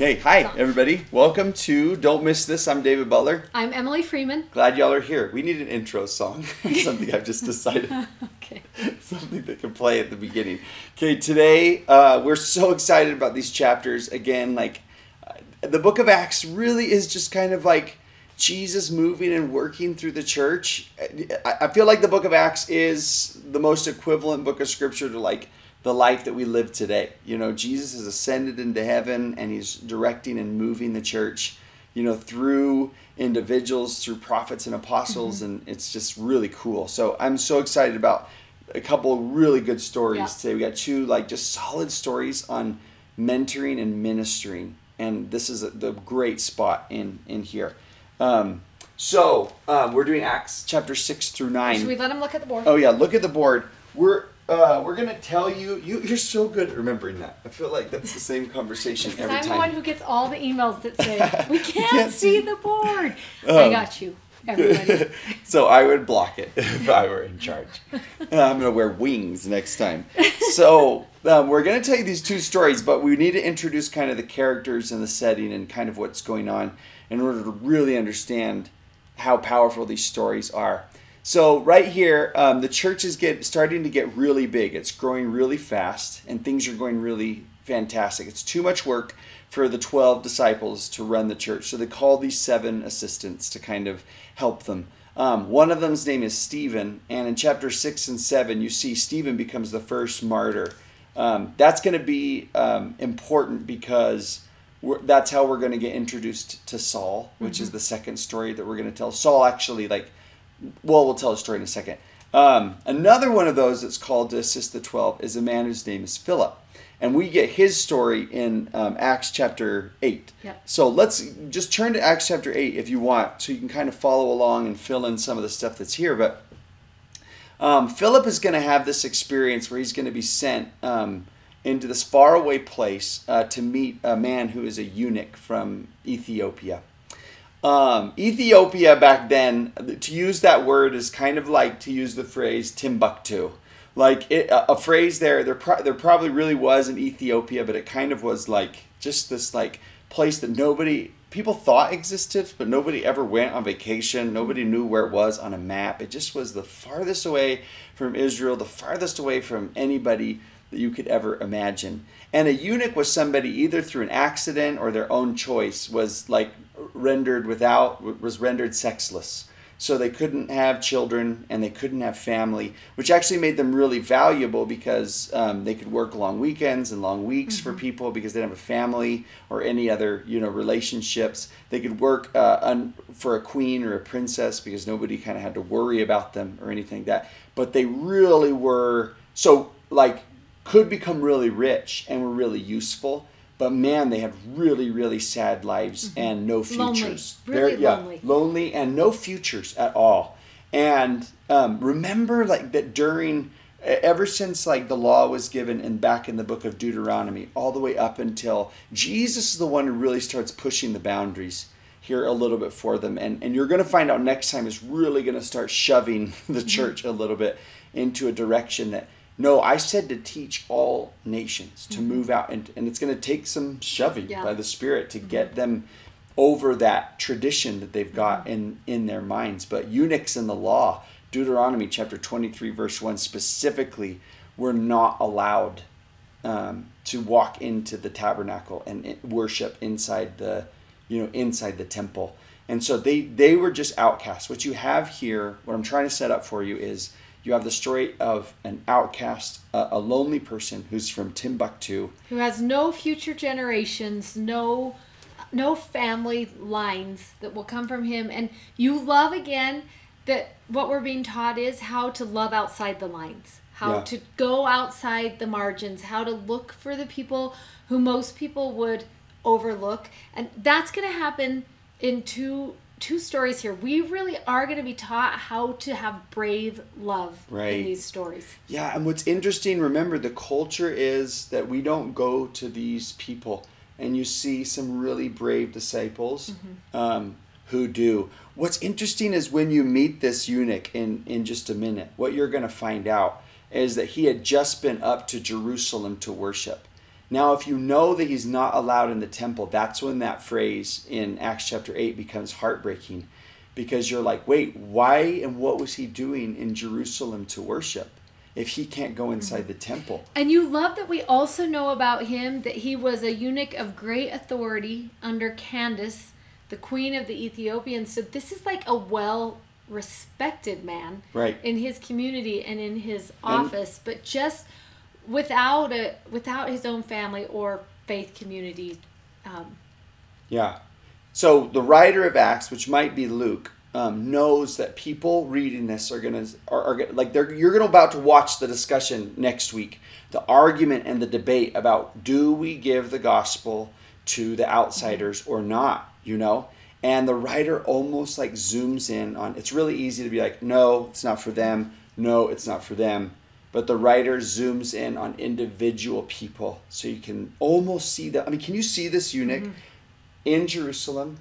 Okay, hi, everybody. Welcome to Don't Miss This. I'm David Butler. I'm Emily Freeman. Glad y'all are here. We need an intro song, something I've just decided. Okay. something that can play at the beginning. Okay, today uh, we're so excited about these chapters. Again, like uh, the book of Acts really is just kind of like Jesus moving and working through the church. I, I feel like the book of Acts is the most equivalent book of scripture to like the life that we live today. You know, Jesus has ascended into heaven and he's directing and moving the church, you know, through individuals, through prophets and apostles, and it's just really cool. So I'm so excited about a couple of really good stories Yeah. today. We got two like just solid stories on mentoring and ministering, and this is a, the great spot in in here. Um, so um, we're doing Acts chapter six through nine. Should we let him look at the board? Oh yeah, look at the board. We're uh, we're gonna tell you. You you're so good at remembering that. I feel like that's the same conversation every I'm time. the one who gets all the emails that say, we can't, can't see see." the board. I Um, got you, everybody. so I would block it if I were in charge. Uh, I'm gonna wear wings next time. So um, we're gonna tell you these two stories, but we need to introduce kind of the characters and the setting and kind of what's going on in order to really understand how powerful these stories are. So right here, um, the church is get starting to get really big. It's growing really fast, and things are going really fantastic. It's too much work for the 12 disciples to run the church. So they call these seven assistants to kind of help them. Um, one of them's name is Stephen, and in chapter 6 and 7, you see Stephen becomes the first martyr. Um, that's going to be um, important because we're, that's how we're going to get introduced to Saul, which is the second story that we're going to tell. Saul actually, like, well, we'll tell a story in a second. Um, another one of those that's called to assist the 12 is a man whose name is Philip. And we get his story in um, Acts chapter 8. Yep. So let's just turn to Acts chapter 8 if you want, so you can kind of follow along and fill in some of the stuff that's here. But um, Philip is going to have this experience where he's going to be sent um, into this faraway place uh, to meet a man who is a eunuch from Ethiopia. Um, Ethiopia back then, to use that word is kind of like to use the phrase Timbuktu. Like it, a, a phrase there, there, pro- there probably really was in Ethiopia, but it kind of was like just this like place that nobody people thought existed, but nobody ever went on vacation. Nobody knew where it was on a map. It just was the farthest away from Israel, the farthest away from anybody that you could ever imagine. And a eunuch was somebody either through an accident or their own choice was like rendered without was rendered sexless. So they couldn't have children and they couldn't have family, which actually made them really valuable because um, they could work long weekends and long weeks for people because they didn't have a family or any other you know relationships. They could work uh, un- for a queen or a princess because nobody kind of had to worry about them or anything like that. But they really were so like could become really rich and were really useful. But man, they had really, really sad lives and no futures. Lonely. Really yeah, lonely. lonely and no futures at all. And um, remember, like that during, ever since like the law was given and back in the book of Deuteronomy, all the way up until Jesus is the one who really starts pushing the boundaries here a little bit for them. And and you're going to find out next time is really going to start shoving the church a little bit into a direction that. No, I said to teach all nations to mm-hmm. move out, and, and it's going to take some shoving Yeah. by the Spirit to get mm-hmm. them over that tradition that they've got mm-hmm. in in their minds. But eunuchs in the law deuteronomy chapter 23 verse 1 specifically were not allowed um, to walk into the tabernacle and worship inside the you know inside the temple. And so they they were just outcasts. What you have here what i'm trying to set up for you is you have the story of an outcast a, a lonely person who's from timbuktu. Who has no future generations, no no family lines that will come from him. And you love again that what we're being taught is how to love outside the lines how Yeah. to go outside the margins how to look for the people who most people would overlook. And that's going to happen in two two stories here. We really are going to be taught how to have brave love Right. in these stories. Yeah, and what's interesting, remember, the culture is that we don't go to these people, and you see some really brave disciples um, who do. What's interesting is when you meet this eunuch in, in just a minute, what you're going to find out is that he had just been up to Jerusalem to worship. Now, if you know that he's not allowed in the temple, that's when that phrase in Acts chapter 8 becomes heartbreaking because you're like, wait, why and what was he doing in Jerusalem to worship if he can't go inside the temple? And you love that we also know about him that he was a eunuch of great authority under Candace, the queen of the Ethiopians. So this is like a well respected man Right. in his community and in his office, but just without a without his own family or faith community. Um, Yeah. So the writer of Acts, which might be Luke, um, knows that people reading this are gonna are, are like they're you're gonna about to watch the discussion next week, the argument and the debate about do we give the gospel to the outsiders or not, you know? And the writer almost like zooms in on it's really easy to be like, no, it's not for them, no, it's not for them. But the writer zooms in on individual people so you can almost see that. I mean, can you see this eunuch? Mm-hmm. in Jerusalem,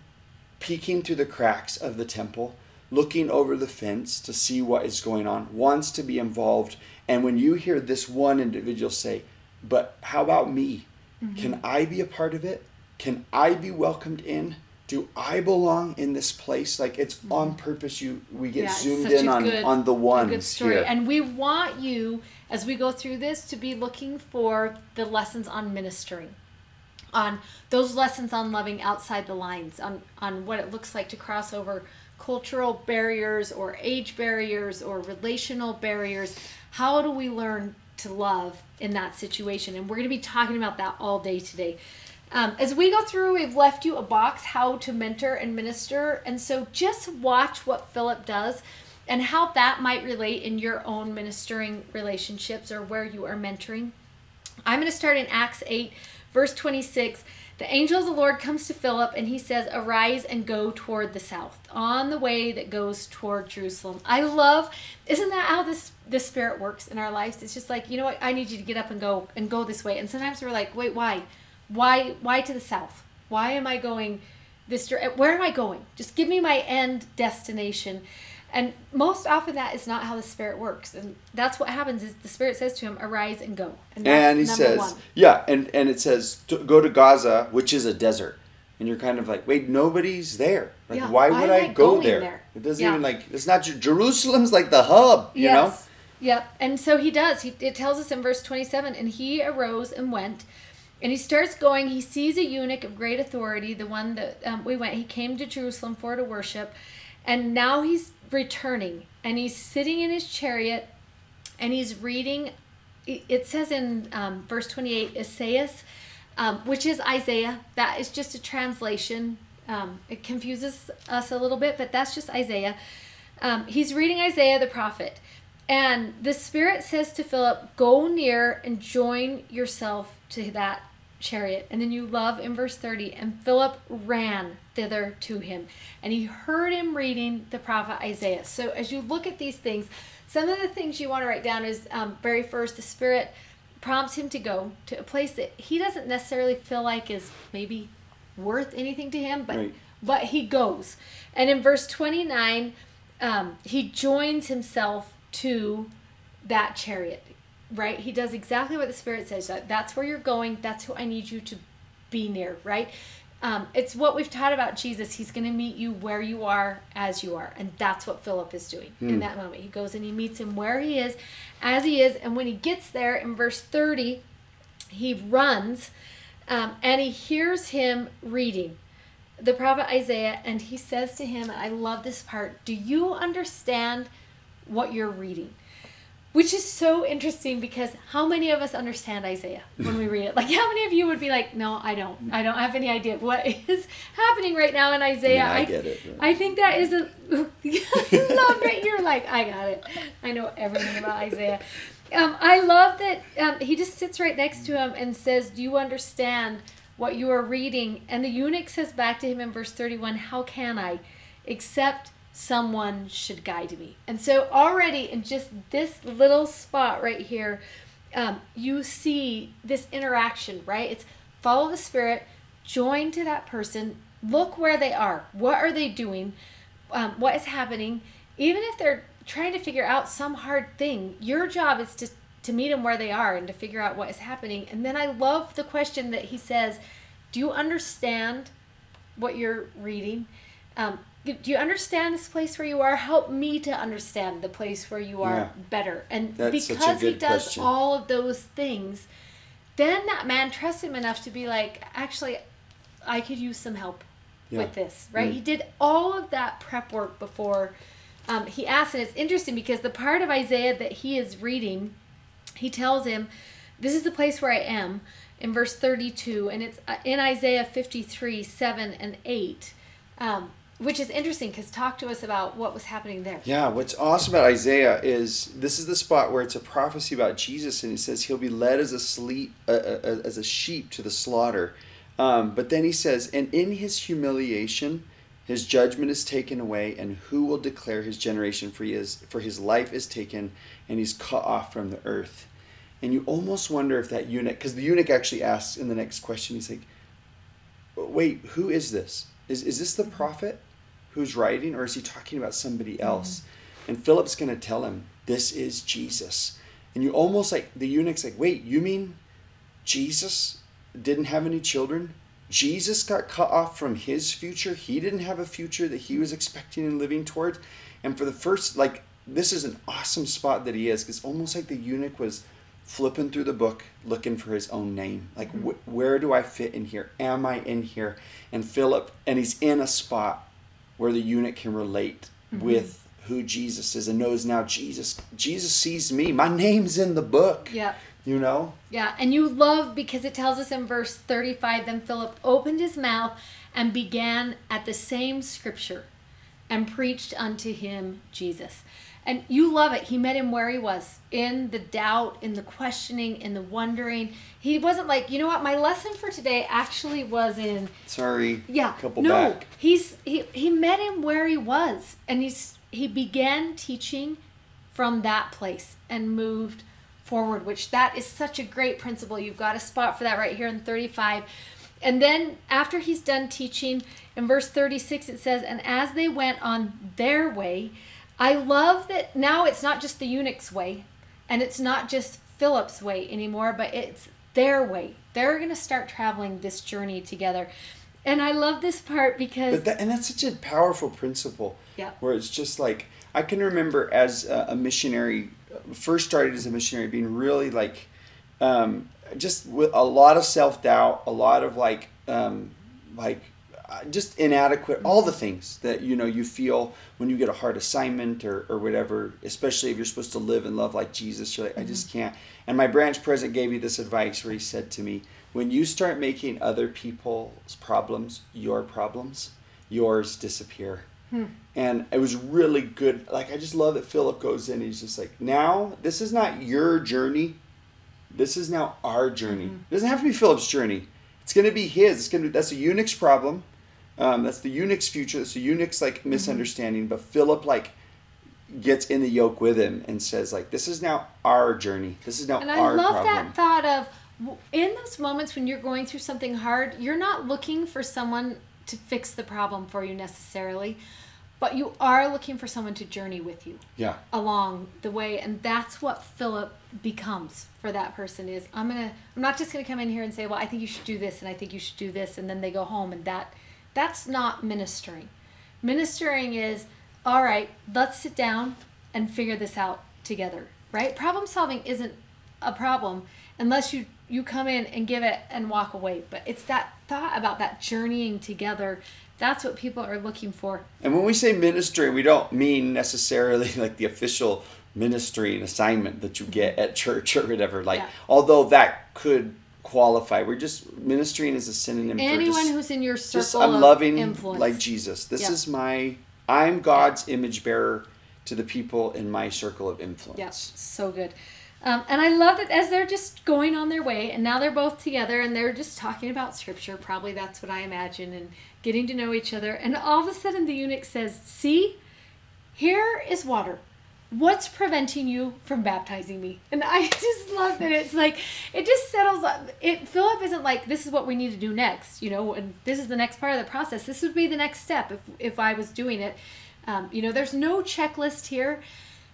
peeking through the cracks of the temple, looking over the fence to see what is going on, wants to be involved. And when you hear this one individual say, But how about me? Mm-hmm. Can I be a part of it? Can I be welcomed in? Do I belong in this place? Like it's mm-hmm. on purpose. You we get Yeah, zoomed in on good- on the good story. here. And we want you, as we go through this, to be looking for the lessons on ministry, on those lessons on loving outside the lines, on, on what it looks like to cross over cultural barriers or age barriers or relational barriers. How do we learn to love in that situation? And we're going to be talking about that all day today. Um, as we go through, we've left you a box how to mentor and minister. And so just watch what Philip does and how that might relate in your own ministering relationships or where you are mentoring. I'm going to start in Acts 8, verse 26. The angel of the Lord comes to Philip and he says, Arise and go toward the south, on the way that goes toward Jerusalem. I love, isn't that how this, the Spirit works in our lives? It's just like, you know what, I need you to get up and go and go this way. And sometimes we're like, wait, why? Why why to the south? Why am I going this where am I going? Just give me my end destination. And most often that is not how the spirit works. And that's what happens is the spirit says to him, "Arise and go." And, and he says, one. yeah, and and it says to go to Gaza, which is a desert, and you're kind of like, wait, nobody's there. Like, Yeah, why why would I, go there? there? It doesn't Yeah. even like it's not Jerusalem's like the hub, you know. Yes. Yep. And so he does. He, it tells us in verse 27 and he arose and went. And he starts going. He sees a eunuch of great authority, the one that um, we went. He came to Jerusalem for to worship. And now he's returning. And he's sitting in his chariot and he's reading. it- says in um, verse 28, Isaias, um, which is Isaiah. That is just a translation. Um, it confuses us a little bit, but that's just Isaiah. Um, he's reading Isaiah the prophet. And the Spirit says to Philip, Go near and join yourself to that chariot. And then you love in verse 30, and Philip ran thither to him. And he heard him reading the prophet Isaiah. So as you look at these things, some of the things you want to write down is um, very first, the Spirit prompts him to go to a place that he doesn't necessarily feel like is maybe worth anything to him, but Right. but he goes. And in verse 29, um, he joins himself to that chariot, right? He does exactly what the Spirit says. That That's where you're going. That's who I need you to be near, right? Um, it's what we've taught about Jesus. He's going to meet you where you are as you are. And that's what Philip is doing in that moment. He goes and he meets him where he is, as he is. And when he gets there in verse 30, he runs um, and he hears him reading the prophet Isaiah, and he says to him, and I love this part, Do you understand what you're reading? Which is so interesting because how many of us understand Isaiah when we read it? Like, how many of you would be like, No, I don't. I don't have any idea what is happening right now in Isaiah. I get it. I think that is a love that you're like, I got it. I know everything about Isaiah. Um, I love that um, he just sits right next to him and says, Do you understand what you are reading? And the eunuch says back to him in verse 31, How can I? except someone should guide me. And so already in just this little spot right here, um, you see this interaction, right? It's follow the Spirit, join to that person, look where they are. What are they doing? Um, what is happening? Even if they're trying to figure out some hard thing, your job is to to meet them where they are and to figure out what is happening. And then I love the question that he says, "Do you understand what you're reading? Um, do you understand this place where you are? Help me to understand the place where you are Yeah. better." And That's because he does question. all of those things, then that man trusts him enough to be like, "Actually, I could use some help." Yeah. with this, right? Mm. He did all of that prep work before um, he asked, and it's interesting because the part of Isaiah that he is reading, he tells him, "This is the place where I am." In verse thirty-two, and it's uh, in Isaiah fifty-three, seven and eight, um, which is interesting because talk to us about what was happening there. Yeah, what's awesome about Isaiah is this is the spot where it's a prophecy about Jesus, and it says he'll be led as a sleep, uh, uh, as a sheep to the slaughter. Um, but then he says, and in his humiliation, his judgment is taken away, and who will declare his generation? For is, for his life is taken, and he's cut off from the earth. And you almost wonder if that eunuch, because the eunuch actually asks in the next question, he's like, wait, who is this? Is, is this the prophet who's writing, or is he talking about somebody mm-hmm. else? And Philip's going to tell him, this is Jesus. And you almost like, the eunuch's like, wait, you mean Jesus didn't have any children? Jesus got cut off from his future. He didn't have a future that he was expecting and living towards. And for the first, like, this is an awesome spot that he is. It's almost like the eunuch was flipping through the book looking for his own name. Like, mm-hmm. wh- where do I fit in here? Am I in here? And Philip, and he's in a spot where the eunuch can relate mm-hmm. with who Jesus is and knows now Jesus. Jesus sees me. My name's in the book. Yep. You know? Yeah, and you love because it tells us in verse 35 then Philip opened his mouth and began at the same scripture and preached unto him Jesus. And you love it. He met him where he was in the doubt, in the questioning, in the wondering. He wasn't like, you know what, my lesson for today actually was in Sorry. yeah. Couple no, back. he's he he met him where he was, and he's he began teaching from that place and moved forward. Which that is such a great principle. You've got a spot for that right here in thirty five. And then after he's done teaching, in verse 36 it says, And as they went on their way, I love that now it's not just the eunuch's way, and it's not just Philip's way anymore, but it's their way. They're going to start traveling this journey together. And I love this part because But that, and that's such a powerful principle. Yeah. Where it's just like I can remember as a, a missionary, first started as a missionary, being really like, um, just with a lot of self doubt, a lot of like, um, like, Uh, just inadequate. All the things that you know you feel when you get a hard assignment or or whatever. Especially if you're supposed to live and love like Jesus, you're like, I just mm-hmm. can't. And my branch president gave me this advice where he said to me, when you start making other people's problems your problems, yours disappear. Hmm. And it was really good. Like I just love that Philip goes in. He's just like, now this is not your journey. This is now our journey. Mm-hmm. It doesn't have to be Philip's journey. It's going to be his. It's going to. be That's a eunuch's problem. Um, that's the eunuch's future. That's the eunuch's like misunderstanding. But Philip like gets in the yoke with him and says like, this is now our journey. This is now our own. And I love problem. that thought of in those moments when you're going through something hard, you're not looking for someone to fix the problem for you necessarily, but you are looking for someone to journey with you Yeah. along the way and that's what Philip becomes for that person is I'm to I'm not just going to come in here and say, "Well, I think you should do this and I think you should do this." And then they go home and that that's not ministering. Ministering is, "All right, let's sit down and figure this out together." Right? Problem solving isn't a problem unless you you come in and give it and walk away. But it's that thought about that journeying together. That's what people are looking for. And when we say ministry, we don't mean necessarily like the official ministry and assignment that you get at church or whatever. Like, Yeah. although that could qualify, we're just ministering is a synonym for Anyone just, who's in your circle just I'm of loving influence. like Jesus. This Yeah. is my I'm God's image bearer to the people in my circle of influence. Yes, so good. Um, and I love that as they're just going on their way, and now they're both together and they're just talking about scripture. Probably that's what I imagine, and getting to know each other. And all of a sudden, the eunuch says, See, here is water. What's preventing you from baptizing me? And I just love that it's like, it just settles up. It, Philip isn't like, this is what we need to do next, you know, and this is the next part of the process. This would be the next step if, if I was doing it. Um, you know, there's no checklist here.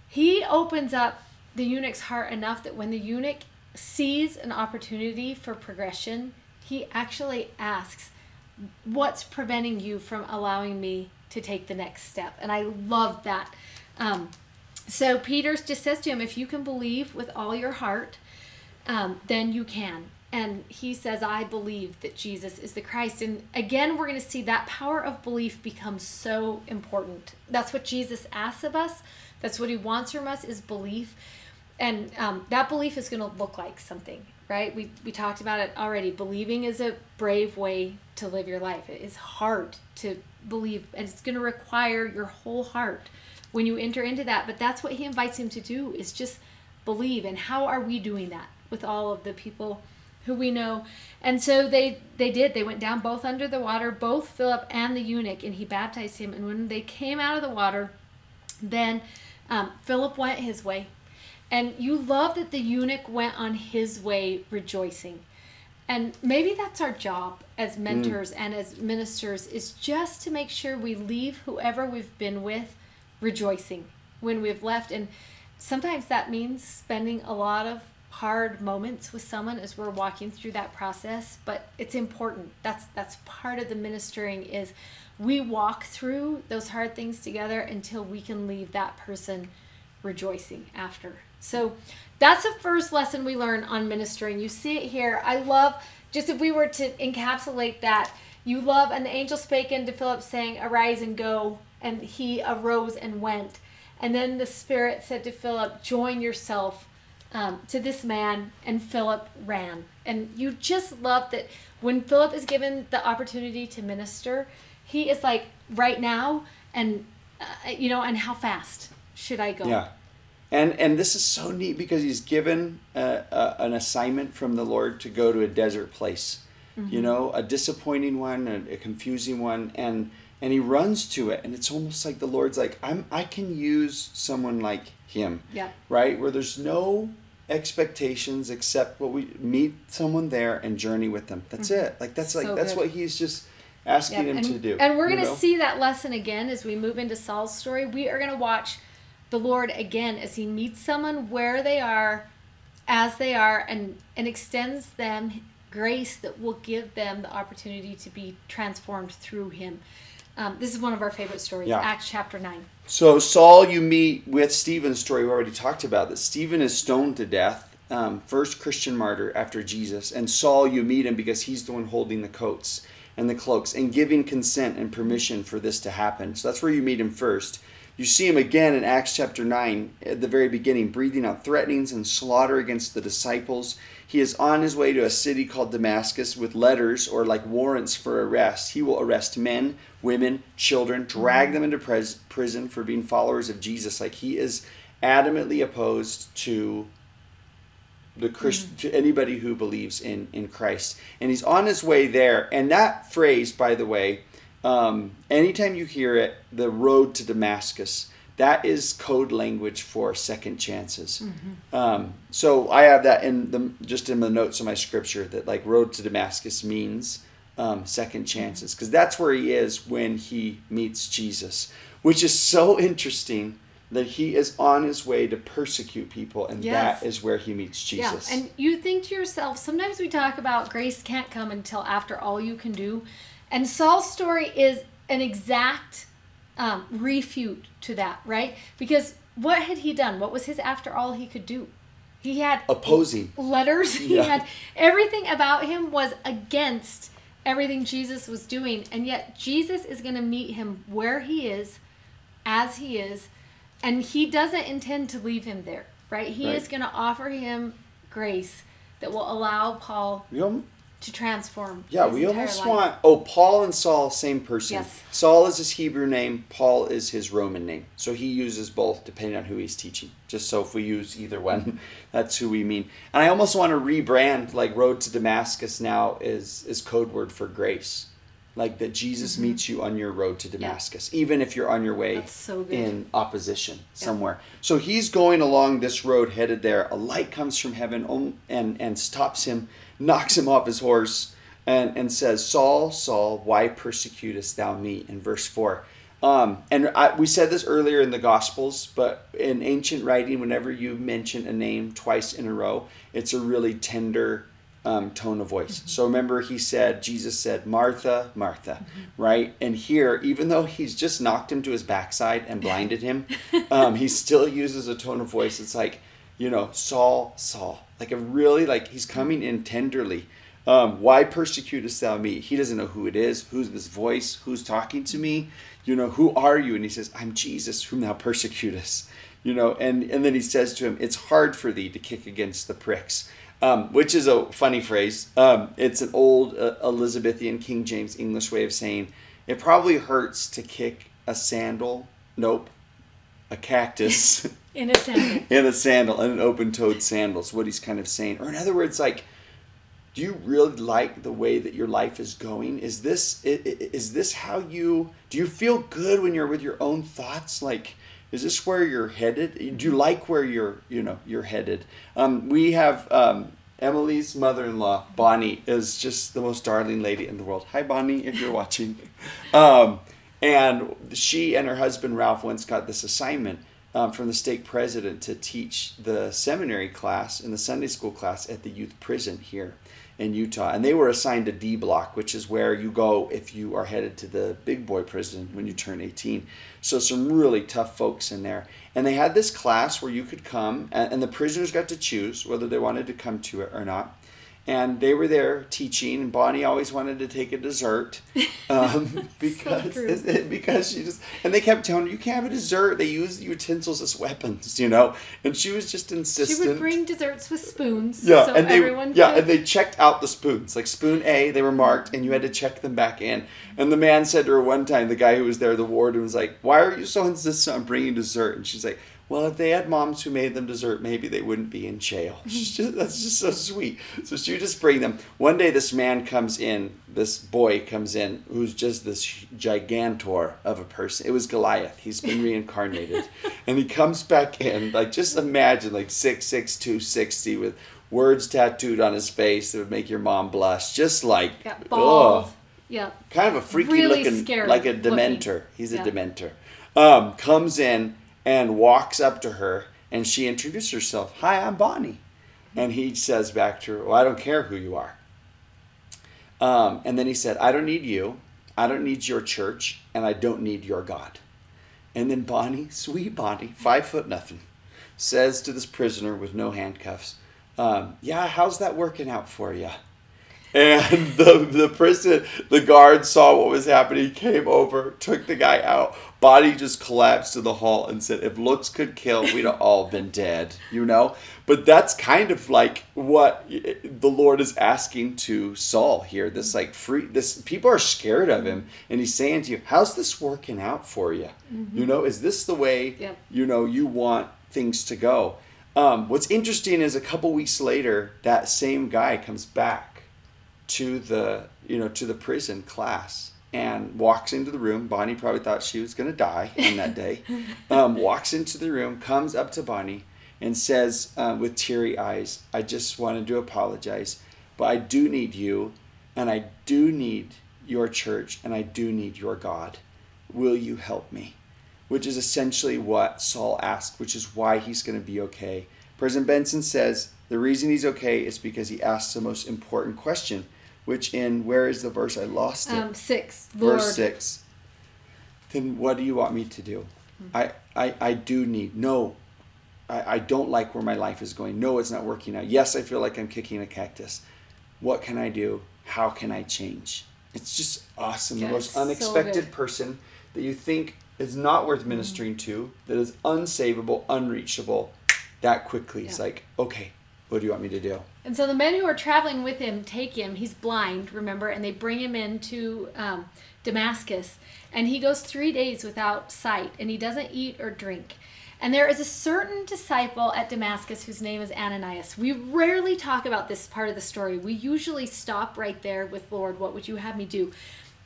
He opens up the eunuch's heart enough that when the eunuch sees an opportunity for progression, he actually asks, What's preventing you from allowing me to take the next step? And I love that. Um, so Peter just says to him, If you can believe with all your heart, um, then you can. And he says, I believe that Jesus is the Christ. And again, we're going to see that power of belief become so important. That's what Jesus asks of us. That's what he wants from us is belief and um, that belief is going to look like something right we, we talked about it already believing is a brave way to live your life it is hard to believe and it's going to require your whole heart when you enter into that but that's what he invites him to do is just believe and how are we doing that with all of the people who we know and so they they did they went down both under the water both philip and the eunuch and he baptized him and when they came out of the water then um, philip went his way and you love that the eunuch went on his way rejoicing. And maybe that's our job as mm. mentors mm. and as ministers is just to make sure we leave whoever we've been with rejoicing when we've left. And sometimes that means spending a lot of hard moments with someone as we're walking through that process, but it's important. That's that's part of the ministering is we walk through those hard things together until we can leave that person rejoicing after. So that's the first lesson we learn on ministering. You see it here. I love, just if we were to encapsulate that, you love, and the angel spake unto Philip, saying, Arise and go. And he arose and went. And then the Spirit said to Philip, Join yourself um, to this man. And Philip ran. And you just love that when Philip is given the opportunity to minister, he is like, Right now, and, uh, you know, and how fast should I go? Yeah and and this is so neat because he's given a, a, an assignment from the Lord to go to a desert place, mm-hmm. you know, a disappointing one, a, a, confusing one, and and he runs to it, and it's almost like the Lord's like, I'm I can use someone like him, yeah, right, where there's no expectations except what we meet someone there and journey with them. That's mm-hmm. it. Like that's so like that's good. what he's just asking yep. him and, to do. And we're gonna know? see that lesson again as we move into Saul's story. We are gonna watch the Lord again as He meets someone where they are, as they are, and, and extends them grace that will give them the opportunity to be transformed through Him. Um, this is one of our favorite stories, yeah. Acts chapter 9. So, Saul, you meet with Stephen's story. We already talked about that. Stephen is stoned to death, um, first Christian martyr after Jesus. And Saul, you meet him because he's the one holding the coats and the cloaks and giving consent and permission for this to happen. So, that's where you meet him first. You see him again in Acts chapter 9 at the very beginning, breathing out threatenings and slaughter against the disciples. He is on his way to a city called Damascus with letters or like warrants for arrest. He will arrest men, women, children, drag them into pres- prison for being followers of Jesus. Like he is adamantly opposed to the Christ mm-hmm. to anybody who believes in in Christ. And he's on his way there. And that phrase, by the way, um, anytime you hear it, the road to Damascus, that is code language for second chances. Mm-hmm. Um, so I have that in the just in the notes of my scripture that like road to Damascus means um, second chances because that's where he is when he meets Jesus, which is so interesting that he is on his way to persecute people and yes. that is where he meets Jesus. Yeah. And you think to yourself, sometimes we talk about grace can't come until after all you can do. And Saul's story is an exact um, refute to that, right? Because what had he done? What was his after all he could do? He had opposing letters. He yeah. had everything about him was against everything Jesus was doing. And yet Jesus is going to meet him where he is, as he is, and he doesn't intend to leave him there, right? He right. is going to offer him grace that will allow Paul to transform. Yeah, we almost life. want. Oh, Paul and Saul, same person. Yes. Saul is his Hebrew name. Paul is his Roman name. So he uses both depending on who he's teaching. Just so if we use either one, that's who we mean. And I almost want to rebrand like Road to Damascus now is is code word for grace, like that Jesus meets you on your road to Damascus, even if you're on your way Mm-hmm. So in opposition somewhere. So he's going along this road headed there. A light comes from heaven and, and stops him, knocks him off his horse, and, and says, Saul, Saul, why persecutest thou me? In verse 4. Um, and I, we said this earlier in the Gospels, but in ancient writing, whenever you mention a name twice in a row, it's a really tender um, tone of voice. So remember, he said, Jesus said, Martha, Martha, right? And here, even though he's just knocked him to his backside and blinded him, um, he still uses a tone of voice. It's like, you know, Saul, Saul, like a really like he's coming in tenderly. Um, why persecutest thou me? He doesn't know who it is, who's this voice, who's talking to me. You know, who are you? And he says, I'm Jesus, whom thou persecutest. You know, and and then he says to him, It's hard for thee to kick against the pricks um, which is a funny phrase. Um, it's an old uh, Elizabethan King James English way of saying it probably hurts to kick a sandal. Nope, a cactus in a sandal. in a sandal and an open-toed sandal. Is what he's kind of saying. Or in other words, like, do you really like the way that your life is going? Is this is this how you do? You feel good when you're with your own thoughts, like. Is this where you're headed? Do you like where you're, you know, you're headed? Um, we have um, Emily's mother-in-law, Bonnie, is just the most darling lady in the world. Hi, Bonnie, if you're watching. Um, and she and her husband Ralph once got this assignment um, from the stake president to teach the seminary class and the Sunday school class at the youth prison here in Utah. And they were assigned a D block, which is where you go if you are headed to the big boy prison when you turn 18. So some really tough folks in there. And they had this class where you could come, and, and the prisoners got to choose whether they wanted to come to it or not. And they were there teaching, and Bonnie always wanted to take a dessert um, because true. because she just and they kept telling her you can't have a dessert. They use utensils as weapons, you know. And she was just insistent. She would bring desserts with spoons. Yeah, so and they yeah, could. and they checked out the spoons. Like spoon A, they were marked, and you had to check them back in. And the man said to her one time, the guy who was there, the warden, was like, "Why are you so insistent on bringing dessert?" And she's like, "Well, if they had moms who made them dessert, maybe they wouldn't be in jail." Just, that's just so sweet. So she would just bring them. One day, this man comes in. This boy comes in, who's just this gigantor of a person. It was Goliath. He's been reincarnated, and he comes back in. Like just imagine, like six six two sixty with words tattooed on his face that would make your mom blush. Just like got bald. ugh. Yep. kind of a freaky Really looking, scary like a looking. dementor. He's a Yeah. dementor. Um, comes in and walks up to her, and she introduces herself. Hi, I'm Bonnie, and he says back to her, "Well, I don't care who you are." Um, and then he said, "I don't need you. I don't need your church, and I don't need your God." And then Bonnie, sweet Bonnie, five foot nothing, says to this prisoner with no handcuffs, um, "Yeah, how's that working out for you?" And the the prison, the guard saw what was happening, came over, took the guy out. Body just collapsed to the hall and said, "If looks could kill, we'd have all been dead." You know. But that's kind of like what the Lord is asking to Saul here. This like free. This people are scared of him, and he's saying to you, "How's this working out for you? You know, is this the way you know you want things to go?" Um, what's interesting is a couple weeks later, that same guy comes back to the you know to the prison class and walks into the room. Bonnie probably thought she was going to die on that day. um, walks into the room, comes up to Bonnie, and says uh, with teary eyes, "I just wanted to apologize, but I do need you, and I do need your church, and I do need your God. Will you help me?" Which is essentially what Saul asked, which is why he's going to be okay. President Benson says the reason he's okay is because he asked the most important question, which in where is the verse? I lost it. Um, six. Lord. Verse six. Then what do you want me to do? I, I I do need no. I, I don't like where my life is going. No, it's not working out. Yes, I feel like I'm kicking a cactus. What can I do? How can I change? It's just awesome. Yeah, the most unexpected good. person that you think is not worth ministering to, that is unsavable, unreachable, that quickly. It's like, okay, What do you want me to do? And so the men who are traveling with him take him. He's blind, remember, and they bring him into um, Damascus. And he goes three days without sight, and he doesn't eat or drink. And there is a certain disciple at Damascus whose name is Ananias. We rarely talk about this part of the story. We usually stop right there with Lord, what would you have me do?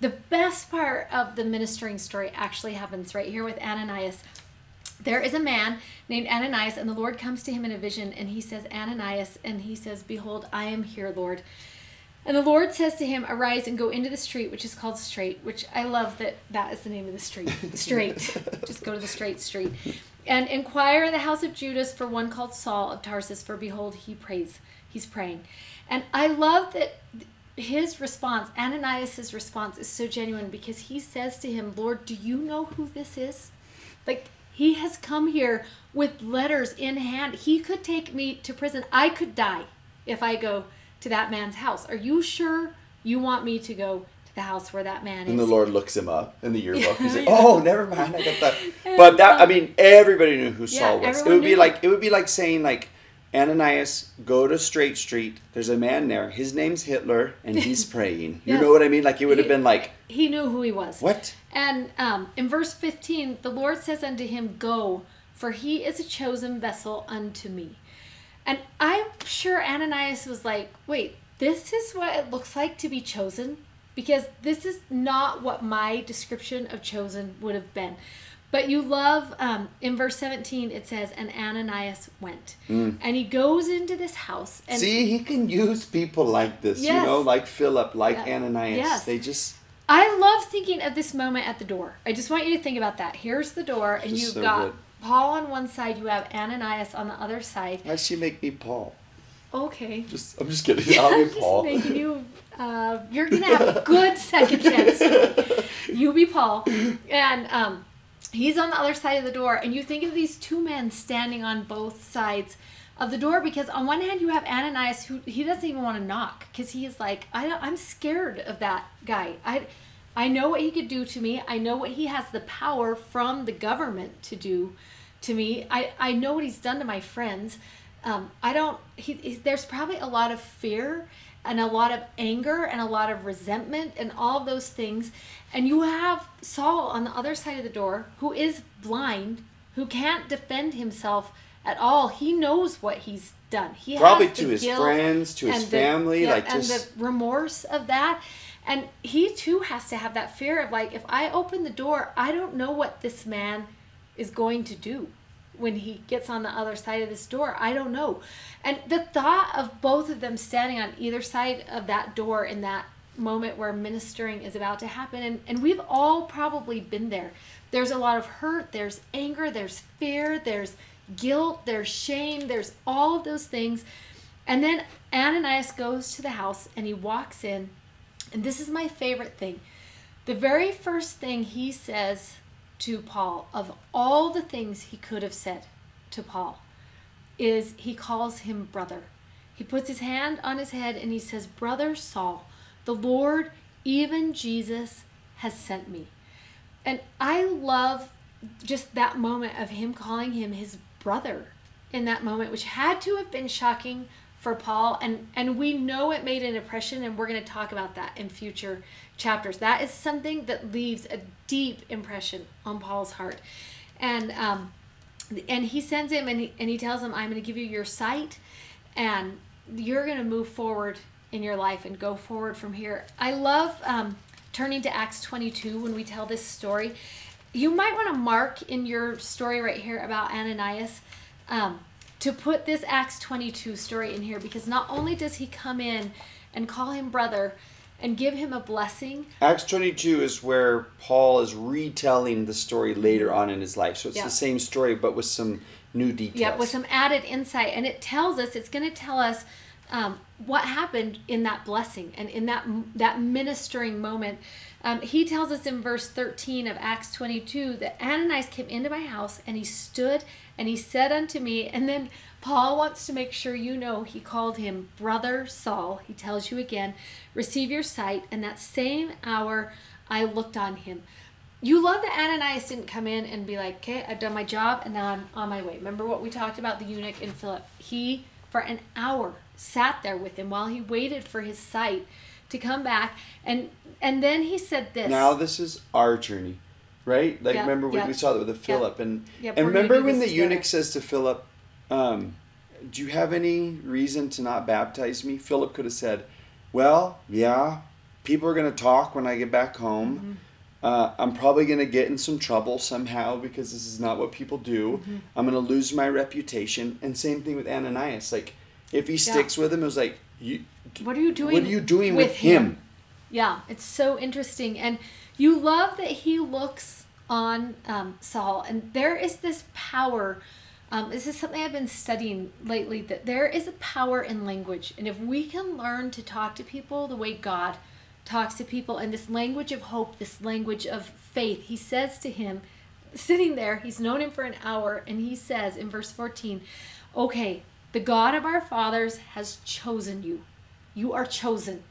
The best part of the ministering story actually happens right here with Ananias. There is a man named Ananias, and the Lord comes to him in a vision, and he says, Ananias, and he says, Behold, I am here, Lord. And the Lord says to him, Arise and go into the street, which is called Straight, which I love that that is the name of the street. Straight. Just go to the straight street. And inquire in the house of Judas for one called Saul of Tarsus, for behold, he prays. He's praying. And I love that his response, Ananias' response, is so genuine because he says to him, Lord, do you know who this is? Like, he has come here with letters in hand. He could take me to prison. I could die if I go to that man's house. Are you sure you want me to go to the house where that man And is? And the Lord looks him up in the yearbook. He's like, "Oh, never mind, I got that." But that, I mean, everybody knew who Yeah, Saul was. It would be knew. like it would be like saying like, Ananias, go to Straight Street. There's a man there. His name's Hitler, and he's praying. You Yes. know what I mean? Like it would have been like, He knew who he was. what? And um, in verse 15, the Lord says unto him, Go, for he is a chosen vessel unto me. And I'm sure Ananias was like, Wait, this is what it looks like to be chosen? Because this is not what my description of chosen would have been. But you love, um, in verse 17, it says, And Ananias went. And he goes into this house. And See, he can use people like this. You know, like Philip, like Yeah. Ananias. Yes. They just I love thinking of this moment at the door. I just want you to think about that. Here's the door, and you've so got good. Paul on one side, you have Ananias on the other side. why she make me Paul? Okay. Just I'm just kidding. I'll I'm be just Paul. making you. Uh, you're gonna have a good second chance. You be Paul, and um, he's on the other side of the door, and you think of these two men standing on both sides of the door because on one hand you have Ananias who he doesn't even want to knock because he is like I I'm scared of that guy. I I know what he could do to me. I know what he has the power from the government to do to me. I I know what he's done to my friends. Um, I don't. He, he, there's probably a lot of fear and a lot of anger and a lot of resentment and all of those things. And you have Saul on the other side of the door who is blind, who can't defend himself at all. He knows what he's done. He Probably has to his friends, to his and the- family, yeah, like and just the remorse of that. And he too has to have that fear of like, if I open the door, I don't know what this man is going to do when he gets on the other side of this door. I don't know. And the thought of both of them standing on either side of that door in that moment where ministering is about to happen, and, and we've all probably been there. There's a lot of hurt, there's anger, there's fear, there's guilt, there's shame, there's all of those things. And then Ananias goes to the house and he walks in, and this is my favorite thing. The very first thing he says to Paul, of all the things he could have said to Paul, is he calls him brother. He puts his hand on his head and he says, Brother Saul, the Lord, even Jesus, has sent me. And I love just that moment of him calling him his brother in that moment, which had to have been shocking for Paul. And, and we know it made an impression, and we're going to talk about that in future chapters. That is something that leaves a deep impression on Paul's heart. And, um, and he sends him and he, and he tells him, I'm going to give you your sight, and you're going to move forward in your life and go forward from here. I love um, turning to Acts 22 when we tell this story. You might want to mark in your story right here about Ananias um, to put this Acts 22 story in here because not only does he come in and call him brother and give him a blessing, Acts 22 is where Paul is retelling the story later on in his life. So it's Yeah. the same story, but with some new details. Yeah, with some added insight, and it tells us it's going to tell us um, what happened in that blessing and in that that ministering moment. Um, he tells us in verse thirteen of Acts twenty two that Ananias came into my house and he stood and he said unto me, and then Paul wants to make sure you know he called him brother Saul. He tells you again, receive your sight, and that same hour I looked on him. You love that Ananias didn't come in and be like, okay, I've done my job and now I'm on my way. Remember what we talked about the eunuch in Philip? He for an hour, sat there with him while he waited for his sight to come back. And and then he said this. Now this is our journey, right? Like Yeah, remember when yeah, we saw that with Philip, and Yep, and we're remember when the together. eunuch says to Philip, um, "Do you have any reason to not baptize me?" Philip could have said, "Well, yeah, people are going to talk when I get back home." Mm-hmm. Uh, I'm probably going to get in some trouble somehow because this is not what people do. Mm-hmm. I'm going to lose my reputation. And same thing with Ananias. Like, if he sticks with him, it was like, you, What are you doing? what are you doing with, him? Yeah, it's so interesting, and you love that he looks on um, Saul, and there is this power. Um, this is something I've been studying lately. That there is a power in language, and if we can learn to talk to people the way God talks to people, and this language of hope, this language of faith, He says to him, sitting there, He's known him for an hour, and He says in verse fourteen, "Okay, the God of our fathers has chosen you. You are chosen."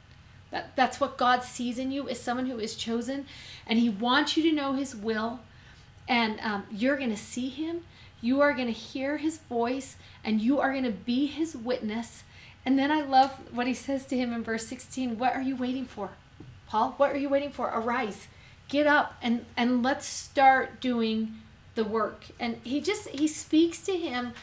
That, that's what God sees in you is someone who is chosen, and He wants you to know His will, and um, you're going to see Him. You are going to hear His voice, and you are going to be His witness. And then I love what He says to him in verse 16 What are you waiting for, Paul? What are you waiting for? Arise, get up, and, and let's start doing the work. And He just, He speaks to him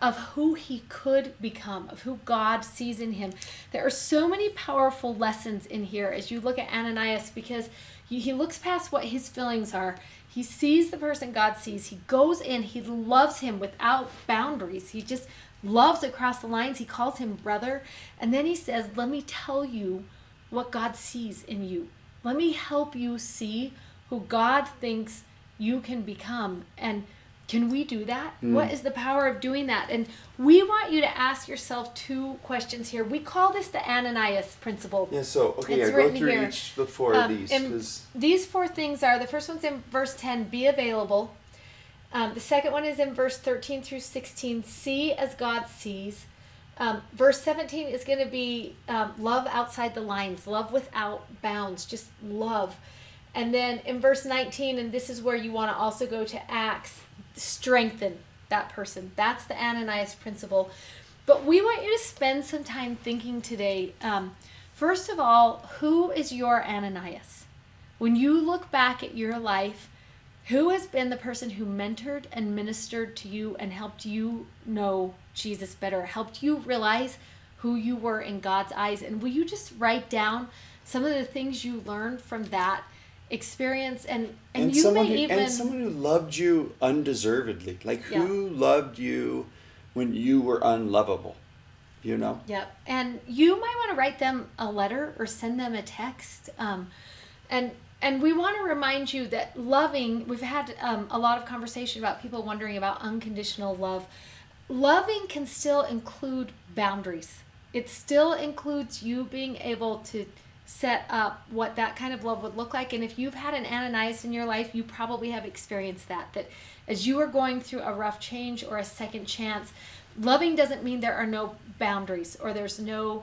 of who he could become, of who God sees in him. There are so many powerful lessons in here as you look at Ananias because he, looks past what his feelings are. He sees the person God sees. He goes in, he loves him without boundaries. He just loves across the lines. He calls him brother. And then he says, Let me tell you what God sees in you. Let me help you see who God thinks you can become. And can we do that? What is the power of doing that? And we want you to ask yourself two questions here. We call this the Ananias principle. Yeah, so, okay, It's yeah, go through here. each the four Um, of these. these four things are the first one's in verse 10 be available. Um, the second one is in verse 13 through 16 see as God sees. Um, verse 17 is going to be um, love outside the lines, love without bounds, just love. And then in verse 19, and this is where you want to also go to Acts, strengthen that person. That's the Ananias principle. But we want you to spend some time thinking today. Um, first of all, who is your Ananias? When you look back at your life, who has been the person who mentored and ministered to you and helped you know Jesus better, helped you realize who you were in God's eyes? And will you just write down some of the things you learned from that experience? And and, and you someone may who, even and someone who loved you undeservedly. Like Yeah. who loved you when you were unlovable? You know? Yep. And you might want to write them a letter or send them a text. Um, and and we want to remind you that loving. We've had um, a lot of conversation about people wondering about unconditional love. Loving can still include boundaries. It still includes you being able to set up what that kind of love would look like. And if you've had an Ananias in your life, you probably have experienced that. That as you are going through a rough change or a second chance, loving doesn't mean there are no boundaries or there's no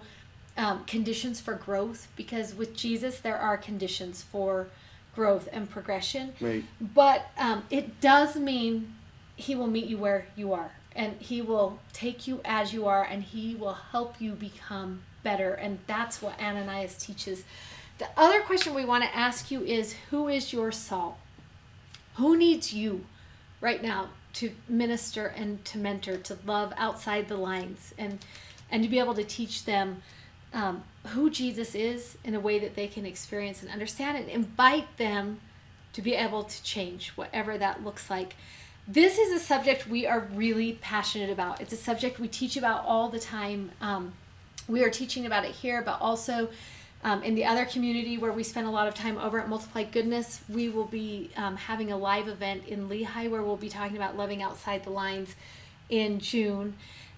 um, conditions for growth because with Jesus there are conditions for growth and progression. Right. But um, it does mean he will meet you where you are and he will take you as you are and he will help you become better. And that's what Ananias teaches. The other question we want to ask you is who is your Saul? Who needs you right now to minister and to mentor, to love outside the lines and and to be able to teach them um, who Jesus is in a way that they can experience and understand and invite them to be able to change, whatever that looks like. This is a subject we are really passionate about. It's a subject we teach about all the time. Um, we are teaching about it here, but also um, in the other community where we spend a lot of time over at Multiply Goodness, we will be um, having a live event in Lehi where we'll be talking about loving outside the lines in June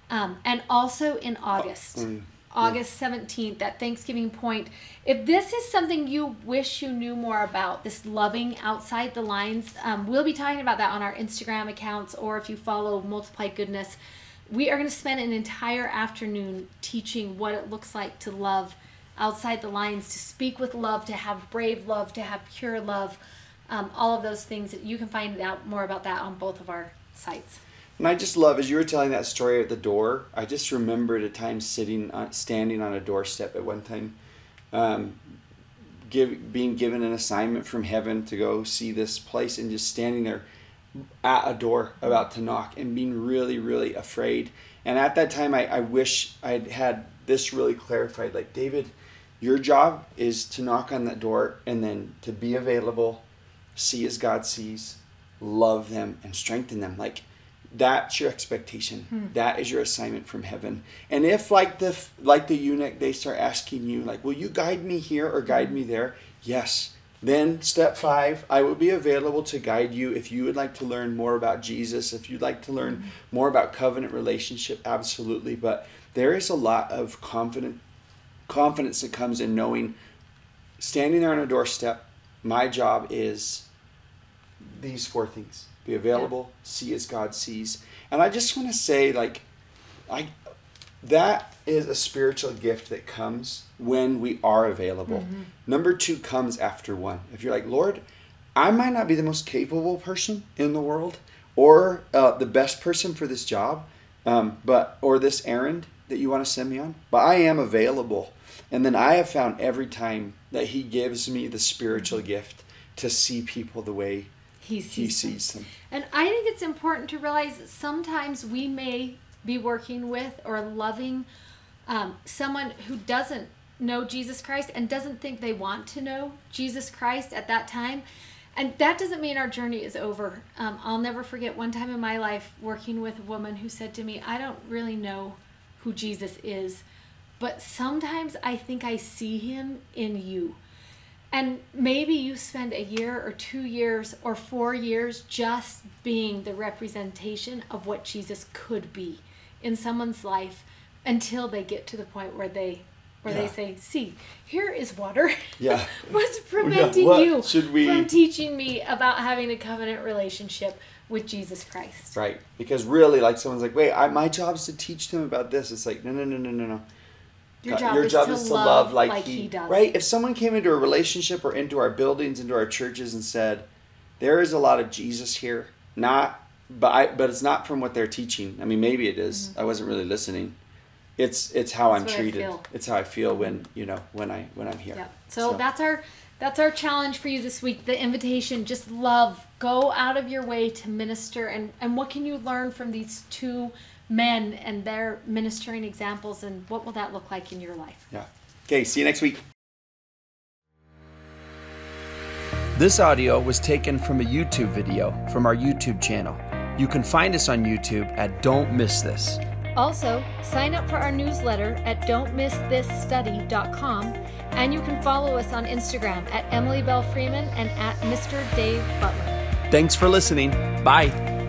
um, and also in August. Mm. August 17th that Thanksgiving Point. If this is something you wish you knew more about, this loving outside the lines, um, we'll be talking about that on our Instagram accounts or if you follow Multiply Goodness. We are going to spend an entire afternoon teaching what it looks like to love outside the lines, to speak with love, to have brave love, to have pure love, um, all of those things. You can find out more about that on both of our sites. And I just love as you were telling that story at the door. I just remembered a time sitting, standing on a doorstep at one time, um, give, being given an assignment from heaven to go see this place, and just standing there at a door about to knock and being really, really afraid. And at that time, I, I wish I'd had this really clarified. Like David, your job is to knock on that door and then to be available, see as God sees, love them, and strengthen them. Like that's your expectation hmm. that is your assignment from heaven and if like the like the eunuch they start asking you like will you guide me here or guide me there yes then step five i will be available to guide you if you would like to learn more about jesus if you'd like to learn more about covenant relationship absolutely. But there is a lot of confident confidence that comes in knowing standing there on a doorstep my job is these four things. Be available, see as God sees. And I just want to say, like, I that is a spiritual gift that comes when we are available. Mm-hmm. Number two comes after one. If you're like, Lord, I might not be the most capable person in the world or uh, the best person for this job, um, but or this errand that you want to send me on, but I am available. And then I have found every time that He gives me the spiritual mm-hmm. gift to see people the way he sees, he sees them. them. And I think it's important to realize that sometimes we may be working with or loving um, someone who doesn't know Jesus Christ and doesn't think they want to know Jesus Christ at that time. And that doesn't mean our journey is over. Um, I'll never forget one time in my life working with a woman who said to me, I don't really know who Jesus is, but sometimes I think I see him in you. And maybe you spend a year or two years or four years just being the representation of what Jesus could be in someone's life until they get to the point where they where yeah. they say, "See, here is water. Yeah, what's preventing yeah. what you we... from teaching me about having a covenant relationship with Jesus Christ?" Right, because really, like someone's like, "Wait, I, my job is to teach them about this." It's like, no, no, no, no, no, no. Your job, your is, job to is, to love, love like, like he, he, does. Right? If someone came into a relationship or into our buildings, into our churches, and said, "There is a lot of Jesus here," not, but I, but it's not from what they're teaching. I mean, maybe it is. Mm-hmm. I wasn't really listening. It's it's how that's I'm treated. It's how I feel when you know when I when I'm here. Yeah. So, so that's our that's our challenge for you this week. The invitation: just love. Go out of your way to minister, and and what can you learn from these two? men and their ministering examples and what will that look like in your life yeah okay see you next week this audio was taken from a youtube video from our youtube channel you can find us on youtube at don't miss this. Also sign up for our newsletter at don'tmissthisstudy.com and you can follow us on instagram at emily belle freeman and at mr dave butler. Thanks for listening. Bye